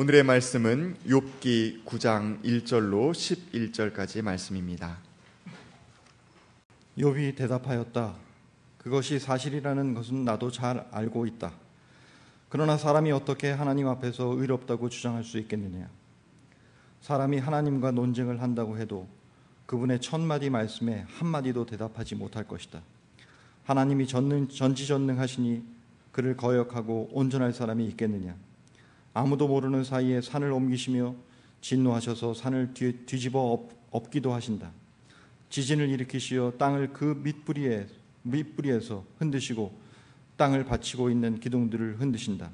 오늘의 말씀은 욥기 9장 1절로 11절까지 말씀입니다. 욥이 대답하였다. 그것이 사실이라는 것은 나도 잘 알고 있다. 그러나 사람이 어떻게 하나님 앞에서 의롭다고 주장할 수 있겠느냐? 사람이 하나님과 논쟁을 한다고 해도 그분의 천 마디 말씀에 한 마디도 대답하지 못할 것이다. 하나님이 전능, 전지전능하시니 그를 거역하고 온전할 사람이 있겠느냐? 아무도 모르는 사이에 산을 옮기시며 진노하셔서 산을 뒤, 뒤집어 엎, 기도 하신다. 지진을 일으키시어 땅을 그 밑뿌리에 밑뿌리에서 흔드시고 땅을 받치고 있는 기둥들을 흔드신다.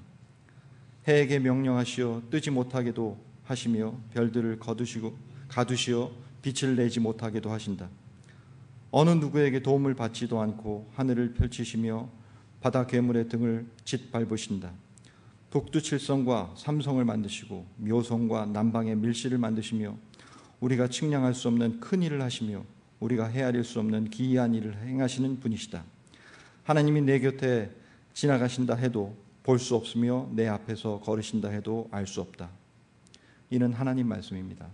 해에게 명령하시어 뜨지 못하게도 하시며 별들을 거두시고 가두시어 빛을 내지 못하게도 하신다. 어느 누구에게 도움을 받지도 않고 하늘을 펼치시며 바다 괴물의 등을 짓밟으신다. 북두칠성과 삼성을 만드시고 묘성과 남방의 밀실을 만드시며 우리가 측량할 수 없는 큰 일을 하시며 우리가 헤아릴 수 없는 기이한 일을 행하시는 분이시다. 하나님이 내 곁에 지나가신다 해도 볼 수 없으며 내 앞에서 걸으신다 해도 알 수 없다. 이는 하나님 말씀입니다.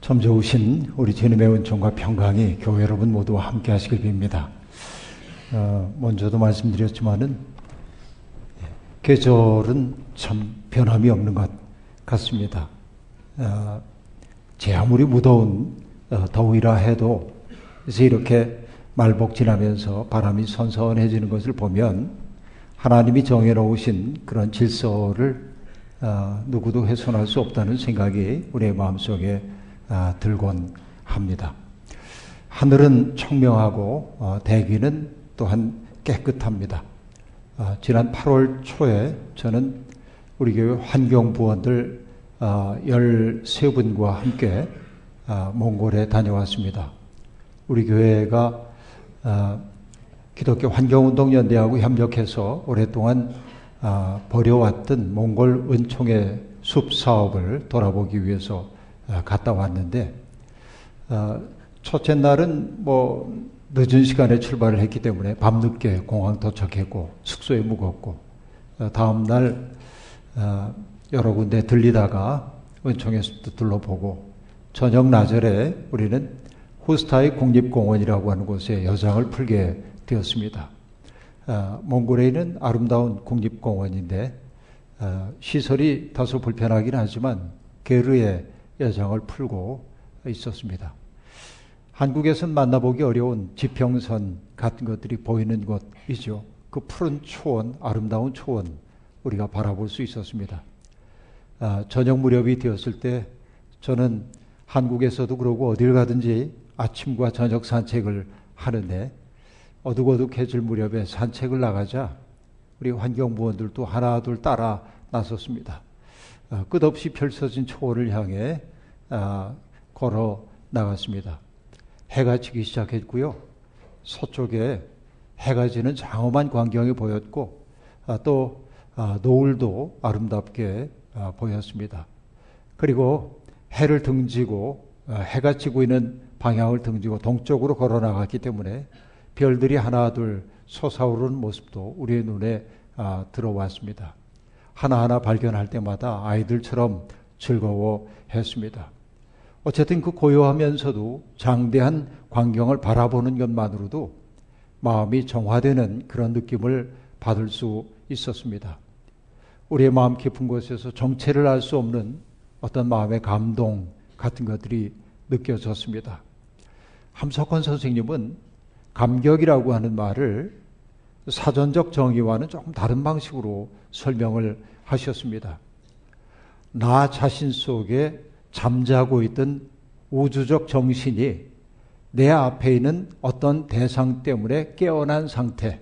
참 좋으신 우리 주님의 은총과 평강이 교회 여러분 모두와 함께 하시길 빕니다. 어, 먼저도 말씀드렸지만은 예, 계절은 참 변함이 없는 것 같습니다. 어, 제 아무리 무더운 어, 더위라 해도 이제 이렇게 말복 지나면서 바람이 선선해지는 것을 보면 하나님이 정해놓으신 그런 질서를 어, 누구도 훼손할 수 없다는 생각이 우리의 마음속에 아, 들곤 합니다. 하늘은 청명하고 어, 대기는 또한 깨끗합니다. 어, 지난 8월 초에 저는 우리 교회 환경부원들 13분과 함께 몽골에 다녀왔습니다. 우리 교회가 기독교 환경운동연대하고 협력해서 오랫동안 아, 벌여왔던 몽골 은총의 숲 사업을 돌아보기 위해서 아, 갔다 왔는데 아, 첫째 날은 뭐 늦은 시간에 출발을 했기 때문에 밤늦게 공항 도착했고 숙소에 묵었고 다음 날 여러 군데 들리다가 은총의 숲도 둘러보고 저녁 나절에 우리는 후스타이 국립공원이라고 하는 곳에 여장을 풀게 되었습니다. 어, 몽골에 있는 아름다운 국립공원인데 어, 시설이 다소 불편하긴 하지만 게르의 여정을 풀고 있었습니다. 한국에선 만나보기 어려운 지평선 같은 것들이 보이는 곳이죠. 그 푸른 초원, 아름다운 초원 우리가 바라볼 수 있었습니다. 아, 저녁 무렵이 되었을 때 저는 한국에서도 그러고 어딜 가든지 아침과 저녁 산책을 하는데 어둑어둑해질 무렵에 산책을 나가자 우리 환경부원들도 하나 둘 따라 나섰습니다. 어, 끝없이 펼쳐진 초원을 향해 어, 걸어 나갔습니다. 해가 지기 시작했고요. 서쪽에 해가 지는 장엄한 광경이 보였고 어, 또 어, 노을도 아름답게 어, 보였습니다. 그리고 해를 등지고 어, 해가 지고 있는 방향을 등지고 동쪽으로 걸어 나갔기 때문에 별들이 하나둘 솟아오르는 모습도 우리의 눈에 아, 들어왔습니다. 하나하나 발견할 때마다 아이들처럼 즐거워했습니다. 어쨌든 그 고요하면서도 장대한 광경을 바라보는 것만으로도 마음이 정화되는 그런 느낌을 받을 수 있었습니다. 우리의 마음 깊은 곳에서 정체를 알 수 없는 어떤 마음의 감동 같은 것들이 느껴졌습니다. 함석헌 선생님은 감격이라고 하는 말을 사전적 정의와는 조금 다른 방식으로 설명을 하셨습니다. 나 자신 속에 잠자고 있던 우주적 정신이 내 앞에 있는 어떤 대상 때문에 깨어난 상태.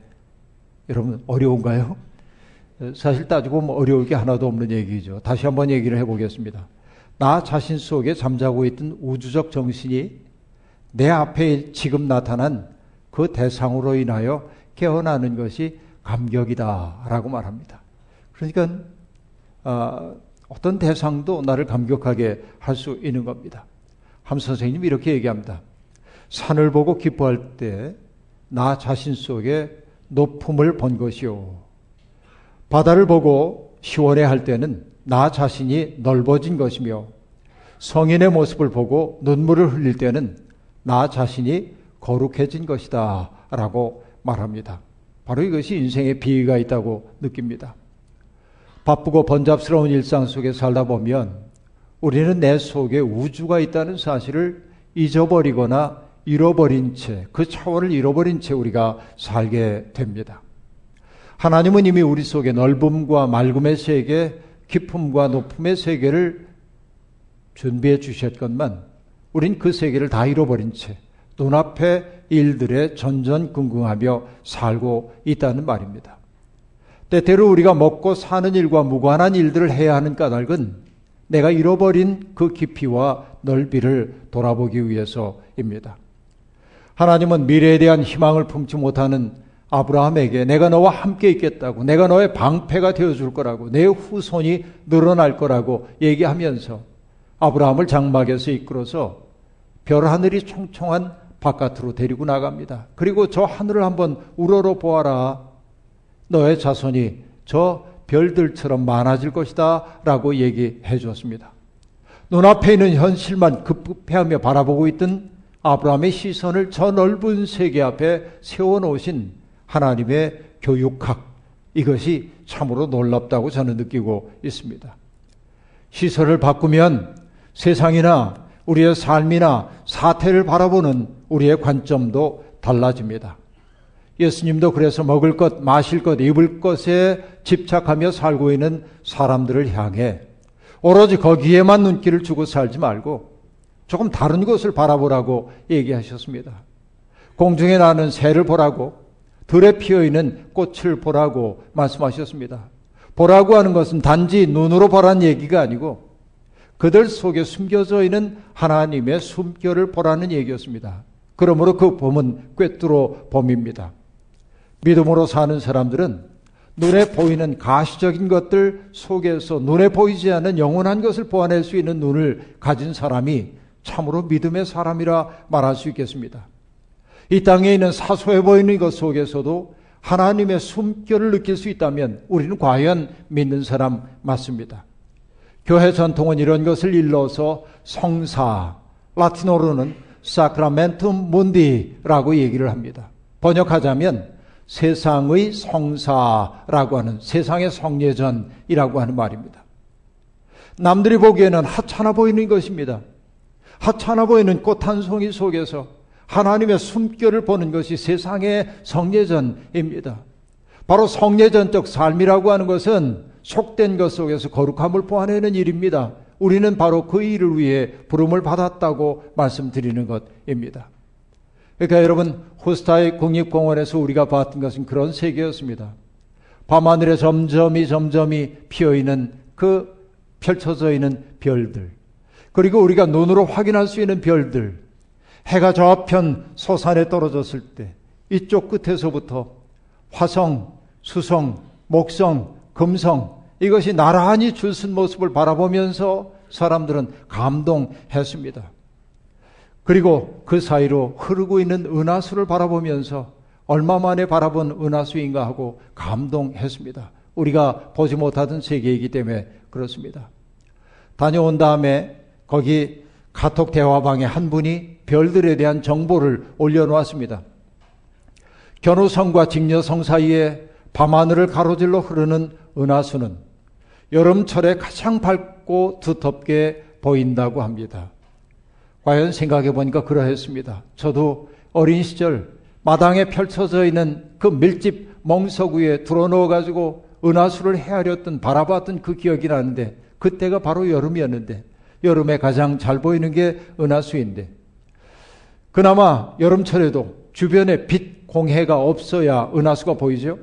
여러분, 어려운가요? 사실 따지고 뭐 어려울 게 하나도 없는 얘기죠. 다시 한번 얘기를 해보겠습니다. 나 자신 속에 잠자고 있던 우주적 정신이 내 앞에 지금 나타난 그 대상으로 인하여 깨어나는 것이 감격이다라고 말합니다. 그러니까 어, 어떤 대상도 나를 감격하게 할 수 있는 겁니다. 함 선생님이 이렇게 얘기합니다. 산을 보고 기뻐할 때 나 자신 속에 높음을 본 것이요. 바다를 보고 시원해 할 때는 나 자신이 넓어진 것이며 성인의 모습을 보고 눈물을 흘릴 때는 나 자신이 거룩해진 것이다. 라고 말합니다. 바로 이것이 인생의 비위가 있다고 느낍니다. 바쁘고 번잡스러운 일상 속에 살다 보면 우리는 내 속에 우주가 있다는 사실을 잊어버리거나 잃어버린 채, 그 차원을 잃어버린 채 우리가 살게 됩니다. 하나님은 이미 우리 속에 넓음과 맑음의 세계, 깊음과 높음의 세계를 준비해 주셨건만 우린 그 세계를 다 잃어버린 채 눈앞의 일들에 전전긍긍하며 살고 있다는 말입니다. 때때로 우리가 먹고 사는 일과 무관한 일들을 해야 하는 까닭은 내가 잃어버린 그 깊이와 넓이를 돌아보기 위해서입니다. 하나님은 미래에 대한 희망을 품지 못하는 아브라함에게 내가 너와 함께 있겠다고, 내가 너의 방패가 되어줄 거라고, 내 후손이 늘어날 거라고 얘기하면서 아브라함을 장막에서 이끌어서 별 하늘이 총총한 바깥으로 데리고 나갑니다. 그리고 저 하늘을 한번 우러러 보아라. 너의 자손이 저 별들처럼 많아질 것이다. 라고 얘기해 줬습니다. 눈앞에 있는 현실만 급급해하며 바라보고 있던 아브라함의 시선을 저 넓은 세계 앞에 세워놓으신 하나님의 교육학. 이것이 참으로 놀랍다고 저는 느끼고 있습니다. 시선을 바꾸면 세상이나 우리의 삶이나 사태를 바라보는 우리의 관점도 달라집니다. 예수님도 그래서 먹을 것, 마실 것, 입을 것에 집착하며 살고 있는 사람들을 향해 오로지 거기에만 눈길을 주고 살지 말고 조금 다른 것을 바라보라고 얘기하셨습니다. 공중에 나는 새를 보라고 들에 피어 있는 꽃을 보라고 말씀하셨습니다. 보라고 하는 것은 단지 눈으로 보라는 얘기가 아니고 그들 속에 숨겨져 있는 하나님의 숨결을 보라는 얘기였습니다. 그러므로 그 봄은 꿰뚫어 봄입니다. 믿음으로 사는 사람들은 눈에 보이는 가시적인 것들 속에서 눈에 보이지 않는 영원한 것을 보아낼 수 있는 눈을 가진 사람이 참으로 믿음의 사람이라 말할 수 있겠습니다. 이 땅에 있는 사소해 보이는 것 속에서도 하나님의 숨결을 느낄 수 있다면 우리는 과연 믿는 사람 맞습니다. 교회 전통은 이런 것을 일러서 성사, 라틴어로는 사크라멘툼 문디라고 얘기를 합니다. 번역하자면 세상의 성사라고 하는 세상의 성례전이라고 하는 말입니다. 남들이 보기에는 하찮아 보이는 것입니다. 하찮아 보이는 꽃 한 송이 속에서 하나님의 숨결을 보는 것이 세상의 성례전입니다. 바로 성례전적 삶이라고 하는 것은 속된 것 속에서 거룩함을 보아내는 일입니다. 우리는 바로 그 일을 위해 부름을 받았다고 말씀드리는 것입니다. 그러니까 여러분 호스타의 국립공원에서 우리가 봤던 것은 그런 세계였습니다. 밤하늘에 점점이 점점이 피어 있는 그 펼쳐져 있는 별들. 그리고 우리가 눈으로 확인할 수 있는 별들. 해가 저편 소산에 떨어졌을 때 이쪽 끝에서부터 화성, 수성, 목성, 금성 이것이 나란히 줄쓴 모습을 바라보면서 사람들은 감동했습니다. 그리고 그 사이로 흐르고 있는 은하수를 바라보면서 얼마 만에 바라본 은하수인가 하고 감동했습니다. 우리가 보지 못하던 세계이기 때문에 그렇습니다. 다녀온 다음에 거기 카톡 대화방에 한 분이 별들에 대한 정보를 올려놓았습니다. 견우성과 직녀성 사이에 밤하늘을 가로질러 흐르는 은하수는 여름철에 가장 밝고 두텁게 보인다고 합니다. 과연 생각해 보니까 그러했습니다. 저도 어린 시절 마당에 펼쳐져 있는 그 밀집 멍석 위에 들어넣어 가지고 은하수를 헤아렸던 바라봤던 그 기억이 나는데 그때가 바로 여름이었는데 여름에 가장 잘 보이는 게 은하수인데 그나마 여름철에도 주변에 빛 공해가 없어야 은하수가 보이죠.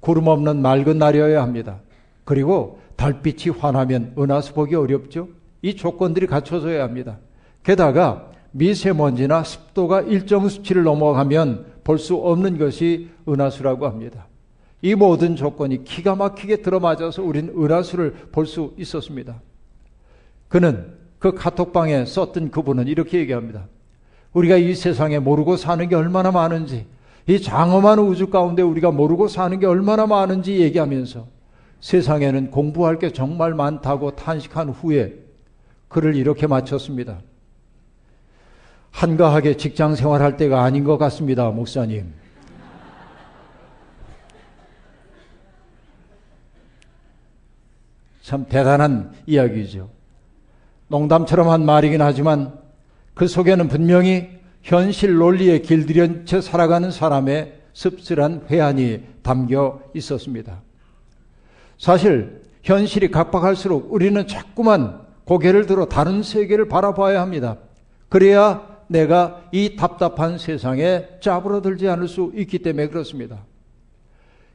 구름 없는 맑은 날이어야 합니다. 그리고 달빛이 환하면 은하수 보기 어렵죠. 이 조건들이 갖춰져야 합니다. 게다가 미세먼지나 습도가 일정 수치를 넘어가면 볼 수 없는 것이 은하수라고 합니다. 이 모든 조건이 기가 막히게 들어맞아서 우리는 은하수를 볼 수 있었습니다. 그는 그 카톡방에 썼던 그분은 이렇게 얘기합니다. 우리가 이 세상에 모르고 사는 게 얼마나 많은지, 이 장엄한 우주 가운데 우리가 모르고 사는 게 얼마나 많은지 얘기하면서 세상에는 공부할 게 정말 많다고 탄식한 후에 글을 이렇게 마쳤습니다. 한가하게 직장 생활할 때가 아닌 것 같습니다, 목사님. 참 대단한 이야기죠. 농담처럼 한 말이긴 하지만 그 속에는 분명히 현실 논리에 길들인 채 살아가는 사람의 씁쓸한 회한이 담겨 있었습니다. 사실 현실이 각박할수록 우리는 자꾸만 고개를 들어 다른 세계를 바라봐야 합니다. 그래야 내가 이 답답한 세상에 짜부러들지 않을 수 있기 때문에 그렇습니다.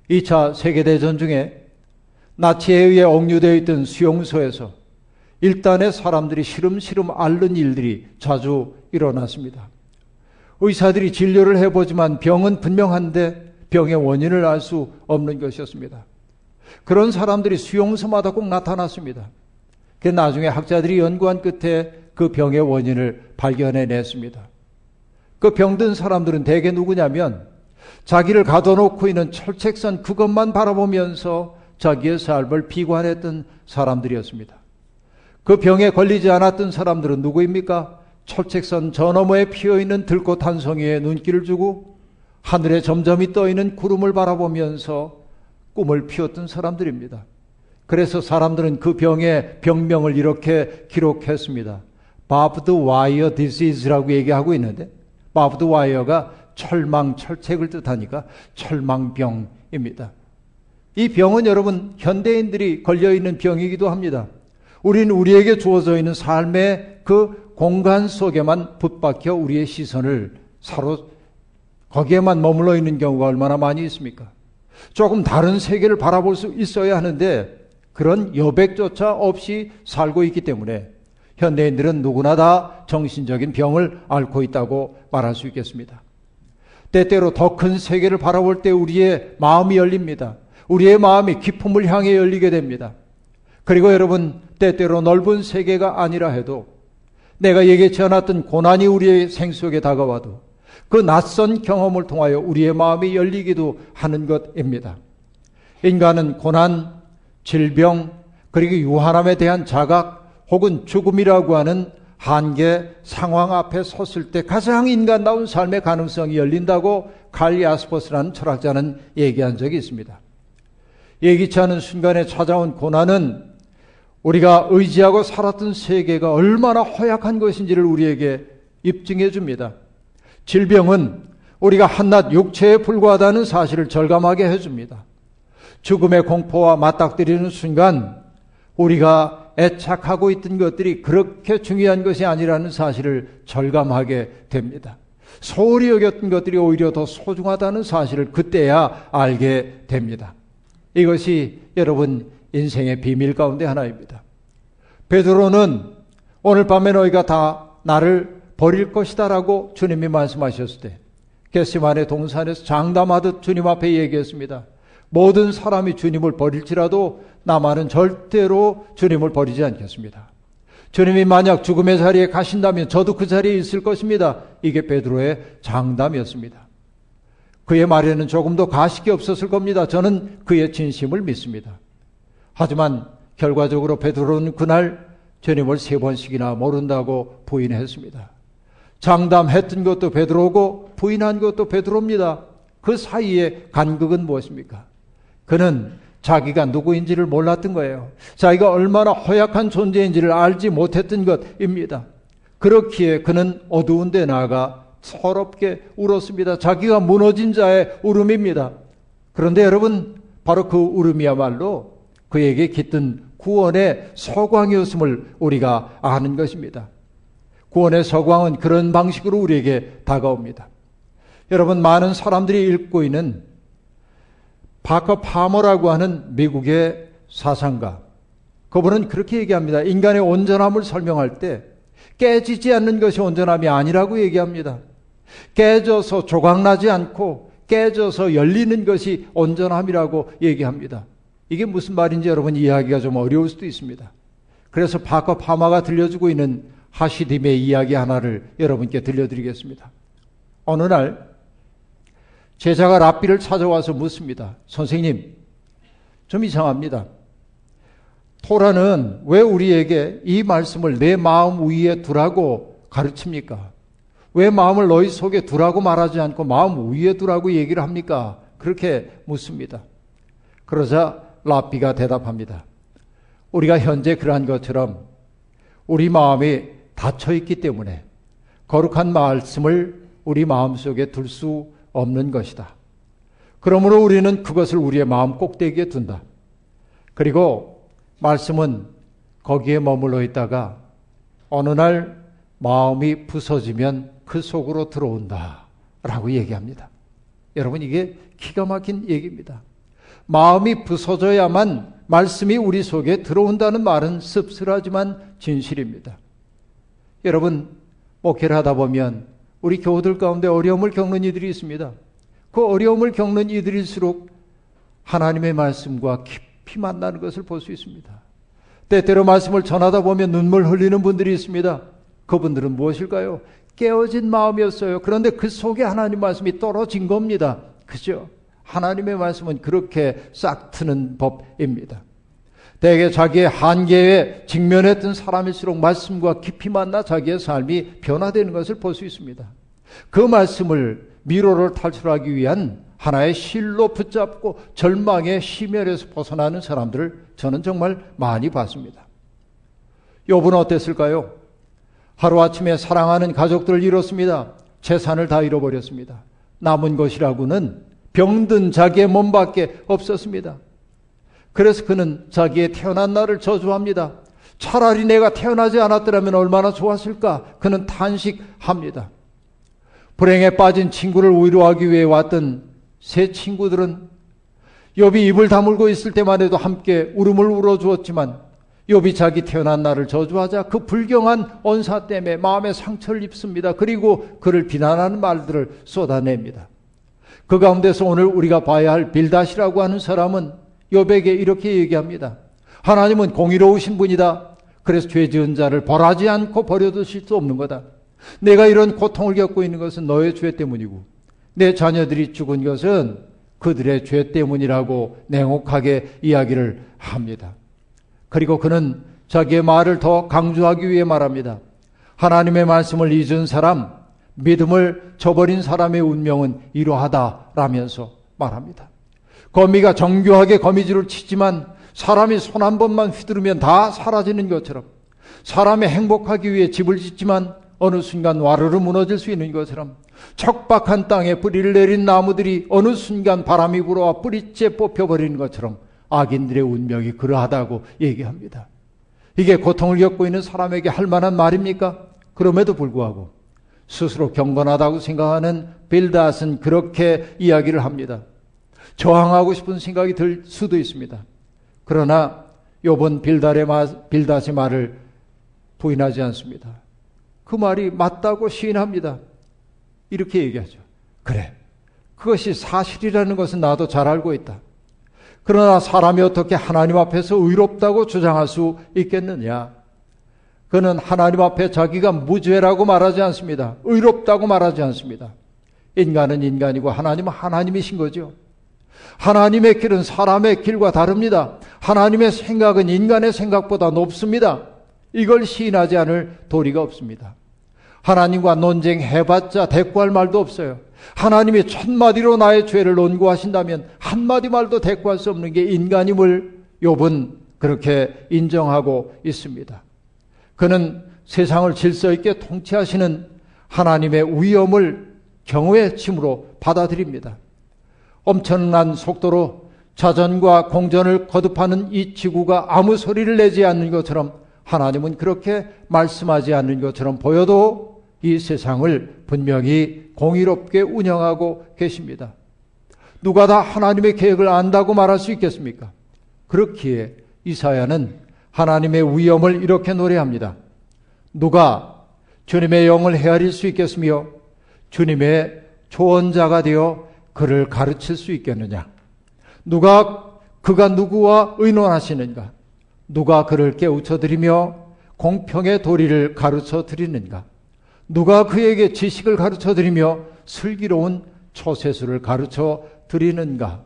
2차 세계대전 중에 나치에 의해 억류되어 있던 수용소에서 일단의 사람들이 시름시름 앓는 일들이 자주 일어났습니다. 의사들이 진료를 해보지만 병은 분명한데 병의 원인을 알 수 없는 것이었습니다. 그런 사람들이 수용소마다 꼭 나타났습니다. 그 나중에 학자들이 연구한 끝에 그 병의 원인을 발견해 냈습니다. 그 병든 사람들은 대개 누구냐면 자기를 가둬놓고 있는 철책선 그것만 바라보면서 자기의 삶을 비관했던 사람들이었습니다. 그 병에 걸리지 않았던 사람들은 누구입니까? 철책선 저 너머에 피어있는 들꽃 한 송이에 눈길을 주고 하늘에 점점이 떠있는 구름을 바라보면서 꿈을 피웠던 사람들입니다. 그래서 사람들은 그 병의 병명을 이렇게 기록했습니다. 바브드 와이어 디시즈라고 얘기하고 있는데 바브드 와이어가 철망 철책을 뜻하니까 철망병입니다. 이 병은 여러분 현대인들이 걸려 있는 병이기도 합니다. 우리는 우리에게 주어져 있는 삶의 그 공간 속에만 붙박혀 우리의 시선을 사로 거기에만 머물러 있는 경우가 얼마나 많이 있습니까? 조금 다른 세계를 바라볼 수 있어야 하는데 그런 여백조차 없이 살고 있기 때문에 현대인들은 누구나 다 정신적인 병을 앓고 있다고 말할 수 있겠습니다. 때때로 더 큰 세계를 바라볼 때 우리의 마음이 열립니다. 우리의 마음이 기품을 향해 열리게 됩니다. 그리고 여러분, 때때로 넓은 세계가 아니라 해도 내가 예기치 않았던 고난이 우리의 생속에 다가와도 그 낯선 경험을 통하여 우리의 마음이 열리기도 하는 것입니다. 인간은 고난, 질병, 그리고 유한함에 대한 자각 혹은 죽음이라고 하는 한계 상황 앞에 섰을 때 가장 인간다운 삶의 가능성이 열린다고 칼 야스퍼스라는 철학자는 얘기한 적이 있습니다. 예기치 않은 순간에 찾아온 고난은 우리가 의지하고 살았던 세계가 얼마나 허약한 것인지를 우리에게 입증해 줍니다. 질병은 우리가 한낱 육체에 불과하다는 사실을 절감하게 해줍니다. 죽음의 공포와 맞닥뜨리는 순간 우리가 애착하고 있던 것들이 그렇게 중요한 것이 아니라는 사실을 절감하게 됩니다. 소홀히 여겼던 것들이 오히려 더 소중하다는 사실을 그때야 알게 됩니다. 이것이 여러분 인생의 비밀 가운데 하나입니다. 베드로는 오늘 밤에 너희가 다 나를 버릴 것이다라고 주님이 말씀하셨을 때 게시만의 동산에서 장담하듯 주님 앞에 얘기했습니다. 모든 사람이 주님을 버릴지라도 나만은 절대로 주님을 버리지 않겠습니다. 주님이 만약 죽음의 자리에 가신다면 저도 그 자리에 있을 것입니다. 이게 베드로의 장담이었습니다. 그의 말에는 조금도 가식이 없었을 겁니다. 저는 그의 진심을 믿습니다. 하지만 결과적으로 베드로는 그날 주님을 세 번씩이나 모른다고 부인했습니다. 장담했던 것도 베드로고 부인한 것도 베드로입니다. 그 사이에 간극은 무엇입니까? 그는 자기가 누구인지를 몰랐던 거예요. 자기가 얼마나 허약한 존재인지를 알지 못했던 것입니다. 그렇기에 그는 어두운 데 나아가 서럽게 울었습니다. 자기가 무너진 자의 울음입니다. 그런데 여러분, 바로 그 울음이야말로 그에게 깃든 구원의 서광이었음을 우리가 아는 것입니다. 구원의 서광은 그런 방식으로 우리에게 다가옵니다. 여러분, 많은 사람들이 읽고 있는 바커 파머라고 하는 미국의 사상가. 그분은 그렇게 얘기합니다. 인간의 온전함을 설명할 때 깨지지 않는 것이 온전함이 아니라고 얘기합니다. 깨져서 조각나지 않고 깨져서 열리는 것이 온전함이라고 얘기합니다. 이게 무슨 말인지 여러분 이해하기가 좀 어려울 수도 있습니다. 그래서 바커 파마가 들려주고 있는 하시딤의 이야기 하나를 여러분께 들려드리겠습니다. 어느 날 제자가 랍비를 찾아와서 묻습니다. 선생님, 좀 이상합니다. 토라는 왜 우리에게 이 말씀을 내 마음 위에 두라고 가르칩니까? 왜 마음을 너희 속에 두라고 말하지 않고 마음 위에 두라고 얘기를 합니까? 그렇게 묻습니다. 그러자 라비가 대답합니다. 우리가 현재 그러한 것처럼 우리 마음이 닫혀 있기 때문에 거룩한 말씀을 우리 마음 속에 둘 수 없는 것이다. 그러므로 우리는 그것을 우리의 마음 꼭대기에 둔다. 그리고 말씀은 거기에 머물러 있다가 어느 날 마음이 부서지면 그 속으로 들어온다. 라고 얘기합니다. 여러분, 이게 기가 막힌 얘기입니다. 마음이 부서져야만 말씀이 우리 속에 들어온다는 말은 씁쓸하지만 진실입니다. 여러분, 목회를 하다 보면 우리 교우들 가운데 어려움을 겪는 이들이 있습니다. 그 어려움을 겪는 이들일수록 하나님의 말씀과 깊이 만나는 것을 볼 수 있습니다. 때때로 말씀을 전하다 보면 눈물 흘리는 분들이 있습니다. 그분들은 무엇일까요? 깨어진 마음이었어요. 그런데 그 속에 하나님 말씀이 떨어진 겁니다. 그죠? 하나님의 말씀은 그렇게 싹 트는 법입니다. 대개 자기의 한계에 직면했던 사람일수록 말씀과 깊이 만나 자기의 삶이 변화되는 것을 볼 수 있습니다. 그 말씀을 미로를 탈출하기 위한 하나의 실로 붙잡고 절망의 심혈에서 벗어나는 사람들을 저는 정말 많이 봤습니다. 요분 어땠을까요? 하루아침에 사랑하는 가족들을 잃었습니다. 재산을 다 잃어버렸습니다. 남은 것이라고는 병든 자기의 몸밖에 없었습니다. 그래서 그는 자기의 태어난 날을 저주합니다. 차라리 내가 태어나지 않았더라면 얼마나 좋았을까? 그는 탄식합니다. 불행에 빠진 친구를 위로하기 위해 왔던 세 친구들은 욥이 입을 다물고 있을 때만 해도 함께 울음을 울어주었지만 욥이 자기 태어난 날을 저주하자 그 불경한 언사 때문에 마음에 상처를 입습니다. 그리고 그를 비난하는 말들을 쏟아냅니다. 그 가운데서 오늘 우리가 봐야 할 빌다시라고 하는 사람은 욥에게 이렇게 얘기합니다. 하나님은 공의로우신 분이다. 그래서 죄 지은 자를 벌하지 않고 버려두실 수 없는 거다. 내가 이런 고통을 겪고 있는 것은 너의 죄 때문이고 내 자녀들이 죽은 것은 그들의 죄 때문이라고 냉혹하게 이야기를 합니다. 그리고 그는 자기의 말을 더 강조하기 위해 말합니다. 하나님의 말씀을 잊은 사람, 믿음을 저버린 사람의 운명은 이러하다라면서 말합니다. 거미가 정교하게 거미줄을 치지만 사람이 손 한 번만 휘두르면 다 사라지는 것처럼 사람이 행복하기 위해 집을 짓지만 어느 순간 와르르 무너질 수 있는 것처럼 척박한 땅에 뿌리를 내린 나무들이 어느 순간 바람이 불어와 뿌리째 뽑혀버리는 것처럼 악인들의 운명이 그러하다고 얘기합니다. 이게 고통을 겪고 있는 사람에게 할 만한 말입니까? 그럼에도 불구하고 스스로 경건하다고 생각하는 빌닷은 그렇게 이야기를 합니다. 저항하고 싶은 생각이 들 수도 있습니다. 그러나 요번 빌닷의, 빌닷의 말을 부인하지 않습니다. 그 말이 맞다고 시인합니다. 이렇게 얘기하죠. 그래. 그것이 사실이라는 것은 나도 잘 알고 있다. 그러나 사람이 어떻게 하나님 앞에서 의롭다고 주장할 수 있겠느냐? 그는 하나님 앞에 자기가 무죄라고 말하지 않습니다. 의롭다고 말하지 않습니다. 인간은 인간이고 하나님은 하나님이신 거죠. 하나님의 길은 사람의 길과 다릅니다. 하나님의 생각은 인간의 생각보다 높습니다. 이걸 시인하지 않을 도리가 없습니다. 하나님과 논쟁해봤자 대꾸할 말도 없어요. 하나님이 첫마디로 나의 죄를 논구하신다면 한마디 말도 대꾸할 수 없는 게 인간임을 욥은 그렇게 인정하고 있습니다. 그는 세상을 질서 있게 통치하시는 하나님의 위엄을 경외의 침으로 받아들입니다. 엄청난 속도로 자전과 공전을 거듭하는 이 지구가 아무 소리를 내지 않는 것처럼 하나님은 그렇게 말씀하지 않는 것처럼 보여도 이 세상을 분명히 공의롭게 운영하고 계십니다. 누가 다 하나님의 계획을 안다고 말할 수 있겠습니까? 그렇기에 이사야는 하나님의 위엄을 이렇게 노래합니다. 누가 주님의 영을 헤아릴 수 있겠으며 주님의 조언자가 되어 그를 가르칠 수 있겠느냐? 누가 그가 누구와 의논하시는가? 누가 그를 깨우쳐 드리며 공평의 도리를 가르쳐 드리는가? 누가 그에게 지식을 가르쳐 드리며 슬기로운 초세수를 가르쳐 드리는가?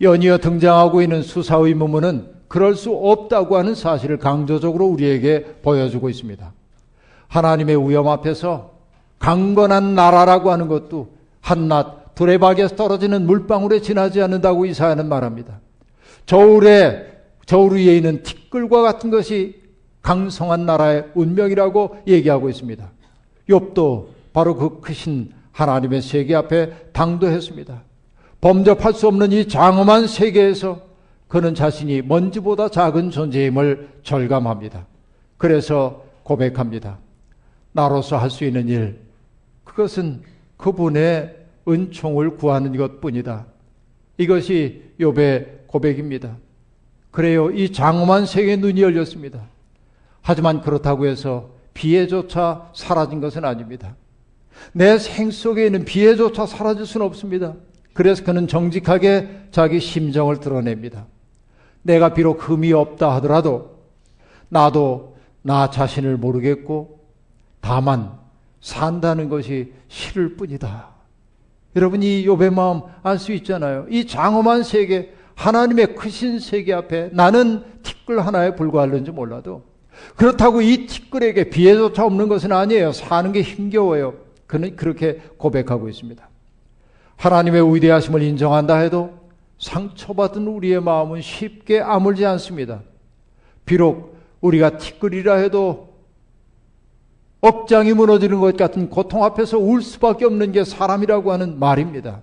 연이어 등장하고 있는 수사 의 문문은 그럴 수 없다고 하는 사실을 강조적으로 우리에게 보여주고 있습니다. 하나님의 위험 앞에서 강건한 나라라고 하는 것도 한낱 두레박에서 떨어지는 물방울에 지나지 않는다고 이사야는 말합니다. 저울에 저울 위에 있는 티끌과 같은 것이 강성한 나라의 운명이라고 얘기하고 있습니다. 욥도 바로 그 크신 하나님의 세계 앞에 당도했습니다. 범접할 수 없는 이 장엄한 세계에서 그는 자신이 먼지보다 작은 존재임을 절감합니다. 그래서 고백합니다. 나로서 할 수 있는 일, 그것은 그분의 은총을 구하는 것 뿐이다. 이것이 욥의 고백입니다. 그래요. 이 장엄한 세계에 눈이 열렸습니다. 하지만 그렇다고 해서 비애조차 사라진 것은 아닙니다. 내 생 속에 있는 비애조차 사라질 수는 없습니다. 그래서 그는 정직하게 자기 심정을 드러냅니다. 내가 비록 흠이 없다 하더라도 나도 나 자신을 모르겠고 다만 산다는 것이 싫을 뿐이다. 여러분 이 욥의 마음 알 수 있잖아요. 이 장엄한 세계 하나님의 크신 세계 앞에 나는 티끌 하나에 불과할는지 몰라도 그렇다고 이 티끌에게 비애조차 없는 것은 아니에요. 사는 게 힘겨워요. 그는 그렇게 고백하고 있습니다. 하나님의 위대하심을 인정한다 해도 상처받은 우리의 마음은 쉽게 아물지 않습니다. 비록 우리가 티끌이라 해도 억장이 무너지는 것 같은 고통 앞에서 울 수밖에 없는 게 사람이라고 하는 말입니다.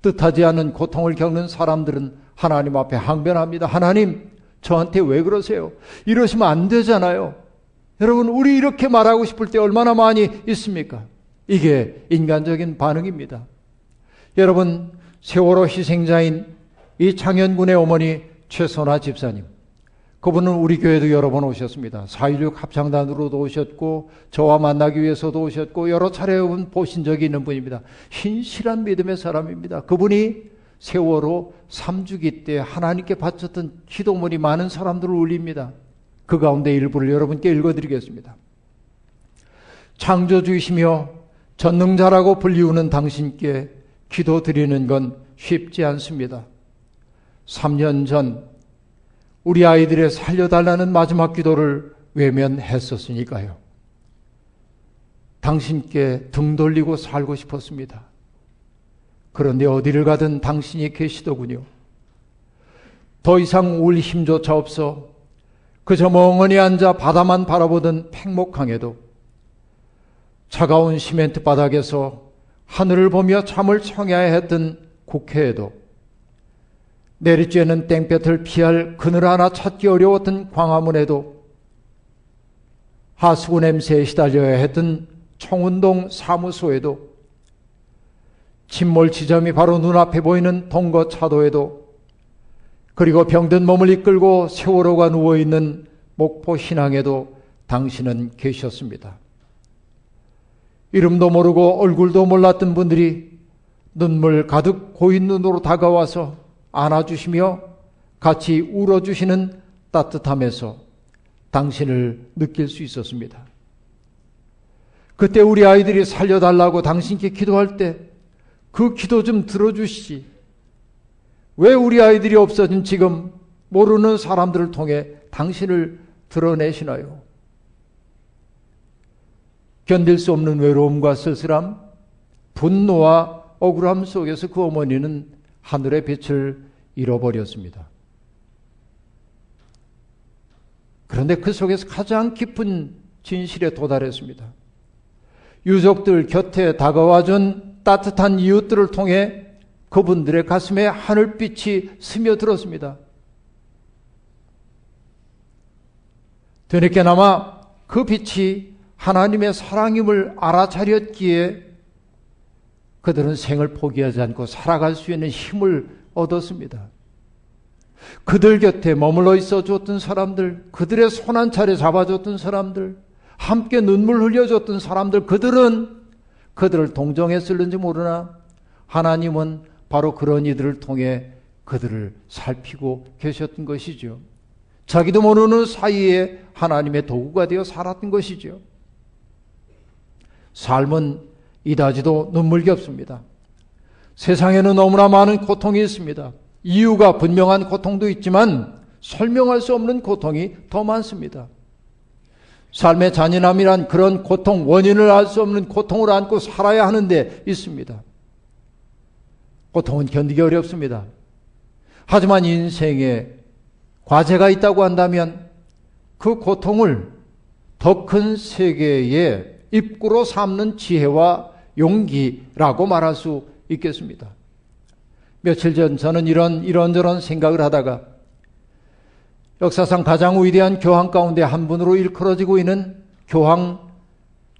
뜻하지 않은 고통을 겪는 사람들은 하나님 앞에 항변합니다. 하나님, 저한테 왜 그러세요? 이러시면 안 되잖아요. 여러분, 우리 이렇게 말하고 싶을 때 얼마나 많이 있습니까? 이게 인간적인 반응입니다. 여러분, 세월호 희생자인 이 창현군의 어머니 최선화 집사님. 그분은 우리 교회도 여러 번 오셨습니다. 4.16 합창단으로도 오셨고, 저와 만나기 위해서도 오셨고, 여러 차례 보신 적이 있는 분입니다. 신실한 믿음의 사람입니다. 그분이 세월호 3주기 때 하나님께 바쳤던 기도문이 많은 사람들을 울립니다. 그 가운데 일부를 여러분께 읽어드리겠습니다. 창조주이시며 전능자라고 불리우는 당신께 기도 드리는 건 쉽지 않습니다. 3년 전 우리 아이들의 살려달라는 마지막 기도를 외면했었으니까요. 당신께 등 돌리고 살고 싶었습니다. 그런데 어디를 가든 당신이 계시더군요. 더 이상 울 힘조차 없어 그저 멍하니 앉아 바다만 바라보던 팽목항에도 차가운 시멘트 바닥에서 하늘을 보며 잠을 청해야 했던 국회에도 내리쬐는 땡볕을 피할 그늘 하나 찾기 어려웠던 광화문에도 하수구 냄새에 시달려야 했던 청운동 사무소에도 침몰 지점이 바로 눈앞에 보이는 동거 차도에도 그리고 병든 몸을 이끌고 세월호가 누워있는 목포 신항에도 당신은 계셨습니다. 이름도 모르고 얼굴도 몰랐던 분들이 눈물 가득 고인 눈으로 다가와서 안아주시며 같이 울어주시는 따뜻함에서 당신을 느낄 수 있었습니다. 그때 우리 아이들이 살려달라고 당신께 기도할 때 그 기도 좀 들어주시지. 왜 우리 아이들이 없어진 지금 모르는 사람들을 통해 당신을 드러내시나요? 견딜 수 없는 외로움과 쓸쓸함, 분노와 억울함 속에서 그 어머니는 하늘의 빛을 잃어버렸습니다. 그런데 그 속에서 가장 깊은 진실에 도달했습니다. 유족들 곁에 다가와준 따뜻한 이웃들을 통해 그분들의 가슴에 하늘빛이 스며들었습니다. 되늦게나마 그 빛이 하나님의 사랑임을 알아차렸기에 그들은 생을 포기하지 않고 살아갈 수 있는 힘을 얻었습니다. 그들 곁에 머물러 있어 줬던 사람들, 그들의 손 한 차례 잡아줬던 사람들, 함께 눈물 흘려줬던 사람들, 그들은 그들을 동정했을는지 모르나 하나님은 바로 그런 이들을 통해 그들을 살피고 계셨던 것이죠. 자기도 모르는 사이에 하나님의 도구가 되어 살았던 것이죠. 삶은 이다지도 눈물겹습니다. 세상에는 너무나 많은 고통이 있습니다. 이유가 분명한 고통도 있지만 설명할 수 없는 고통이 더 많습니다. 삶의 잔인함이란 그런 고통, 원인을 알 수 없는 고통을 안고 살아야 하는데 있습니다. 고통은 견디기 어렵습니다. 하지만 인생에 과제가 있다고 한다면 그 고통을 더 큰 세계의 입구로 삼는 지혜와 용기라고 말할 수 있겠습니다. 며칠 전 저는 이런 이런저런 생각을 하다가 역사상 가장 위대한 교황 가운데 한 분으로 일컬어지고 있는 교황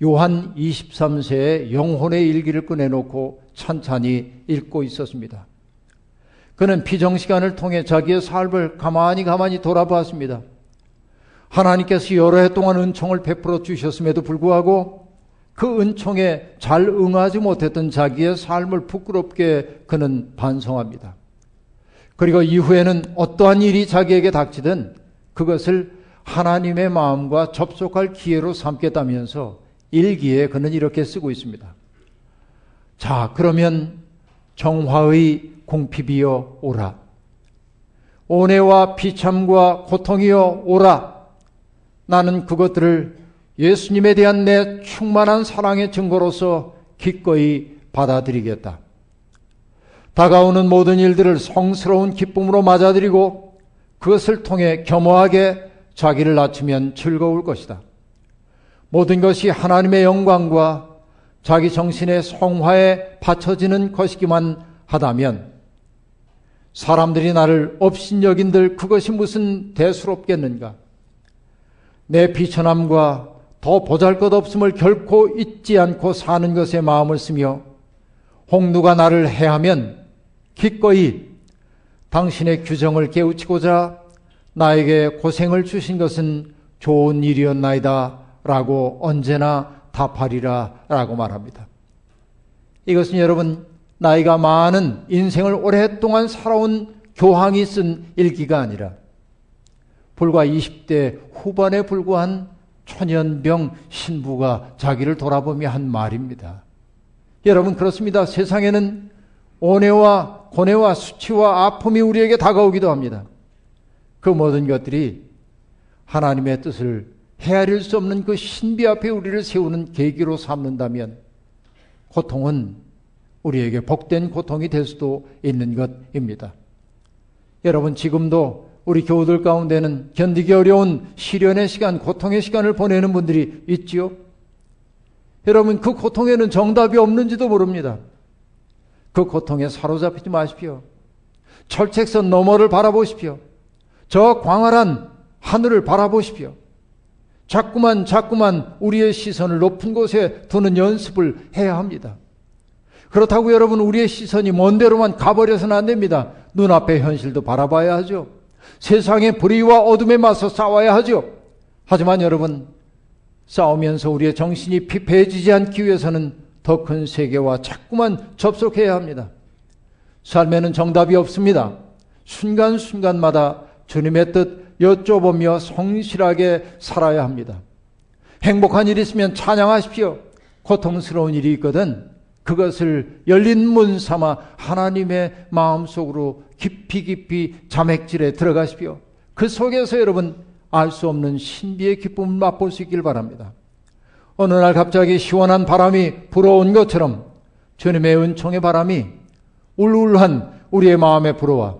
요한 23세의 영혼의 일기를 꺼내놓고 찬찬히 읽고 있었습니다. 그는 피정 시간을 통해 자기의 삶을 가만히 가만히 돌아보았습니다. 하나님께서 여러 해 동안 은총을 베풀어 주셨음에도 불구하고 그 은총에 잘 응하지 못했던 자기의 삶을 부끄럽게 그는 반성합니다. 그리고 이후에는 어떠한 일이 자기에게 닥치든 그것을 하나님의 마음과 접속할 기회로 삼겠다면서 일기에 그는 이렇게 쓰고 있습니다. 자, 그러면 정화의 공핍이여 오라. 온해와 비참과 고통이여 오라. 나는 그것들을 예수님에 대한 내 충만한 사랑의 증거로서 기꺼이 받아들이겠다. 다가오는 모든 일들을 성스러운 기쁨으로 맞아들이고 그것을 통해 겸허하게 자기를 낮추면 즐거울 것이다. 모든 것이 하나님의 영광과 자기 정신의 성화에 바쳐지는 것이기만 하다면 사람들이 나를 업신여긴들 그것이 무슨 대수롭겠는가? 내 비천함과 더 보잘 것 없음을 결코 잊지 않고 사는 것에 마음을 쓰며 홍두가 나를 해하면 기꺼이 당신의 규정을 깨우치고자 나에게 고생을 주신 것은 좋은 일이었나이다 라고 언제나 답하리라 라고 말합니다. 이것은 여러분 나이가 많은 인생을 오랫동안 살아온 교황이 쓴 일기가 아니라 불과 20대 후반에 불과한 천연병 신부가 자기를 돌아보며 한 말입니다. 여러분 그렇습니다. 세상에는 온해와 고뇌와 수치와 아픔이 우리에게 다가오기도 합니다. 그 모든 것들이 하나님의 뜻을 헤아릴 수 없는 그 신비 앞에 우리를 세우는 계기로 삼는다면 고통은 우리에게 복된 고통이 될 수도 있는 것입니다. 여러분 지금도 우리 교우들 가운데는 견디기 어려운 시련의 시간, 고통의 시간을 보내는 분들이 있지요. 여러분 그 고통에는 정답이 없는지도 모릅니다. 그 고통에 사로잡히지 마십시오. 철책선 너머를 바라보십시오. 저 광활한 하늘을 바라보십시오. 자꾸만 자꾸만 우리의 시선을 높은 곳에 두는 연습을 해야 합니다. 그렇다고 여러분 우리의 시선이 먼 데로만 가버려서는 안 됩니다. 눈앞의 현실도 바라봐야 하죠. 세상의 불의와 어둠에 맞서 싸워야 하죠. 하지만 여러분 싸우면서 우리의 정신이 피폐해지지 않기 위해서는 더 큰 세계와 자꾸만 접속해야 합니다. 삶에는 정답이 없습니다. 순간순간마다 주님의 뜻 여쭤보며 성실하게 살아야 합니다. 행복한 일이 있으면 찬양하십시오. 고통스러운 일이 있거든 그것을 열린 문 삼아 하나님의 마음속으로 깊이 깊이 자맥질에 들어가십시오. 그 속에서 여러분 알 수 없는 신비의 기쁨을 맛볼 수 있길 바랍니다. 어느 날 갑자기 시원한 바람이 불어온 것처럼 주님의 은총의 바람이 울울한 우리의 마음에 불어와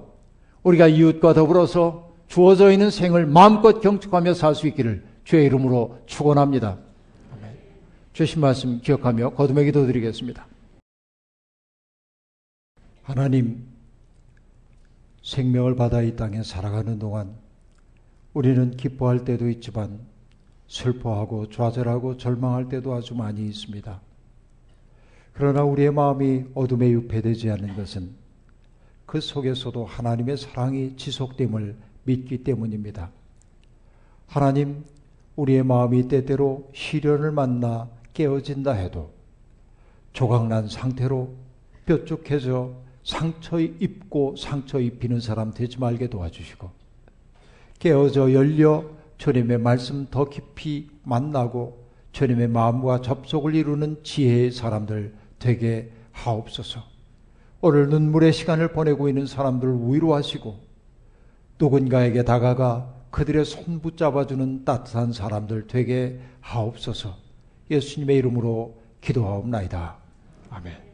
우리가 이웃과 더불어서 주어져 있는 생을 마음껏 경축하며 살 수 있기를 주의 이름으로 축원합니다. 주신 말씀 기억하며 거듭의 기도 드리겠습니다. 하나님, 생명을 받아 이 땅에 살아가는 동안 우리는 기뻐할 때도 있지만 슬퍼하고 좌절하고 절망할 때도 아주 많이 있습니다. 그러나 우리의 마음이 어둠에 유폐되지 않는 것은 그 속에서도 하나님의 사랑이 지속됨을 믿기 때문입니다. 하나님, 우리의 마음이 때때로 시련을 만나 깨어진다 해도 조각난 상태로 뾰족해져 상처 입고 상처 입히는 사람 되지 말게 도와주시고 깨어져 열려 주님의 말씀 더 깊이 만나고 주님의 마음과 접속을 이루는 지혜의 사람들 되게 하옵소서. 오늘 눈물의 시간을 보내고 있는 사람들을 위로하시고 누군가에게 다가가 그들의 손 붙잡아주는 따뜻한 사람들 되게 하옵소서 예수님의 이름으로 기도하옵나이다. 아멘.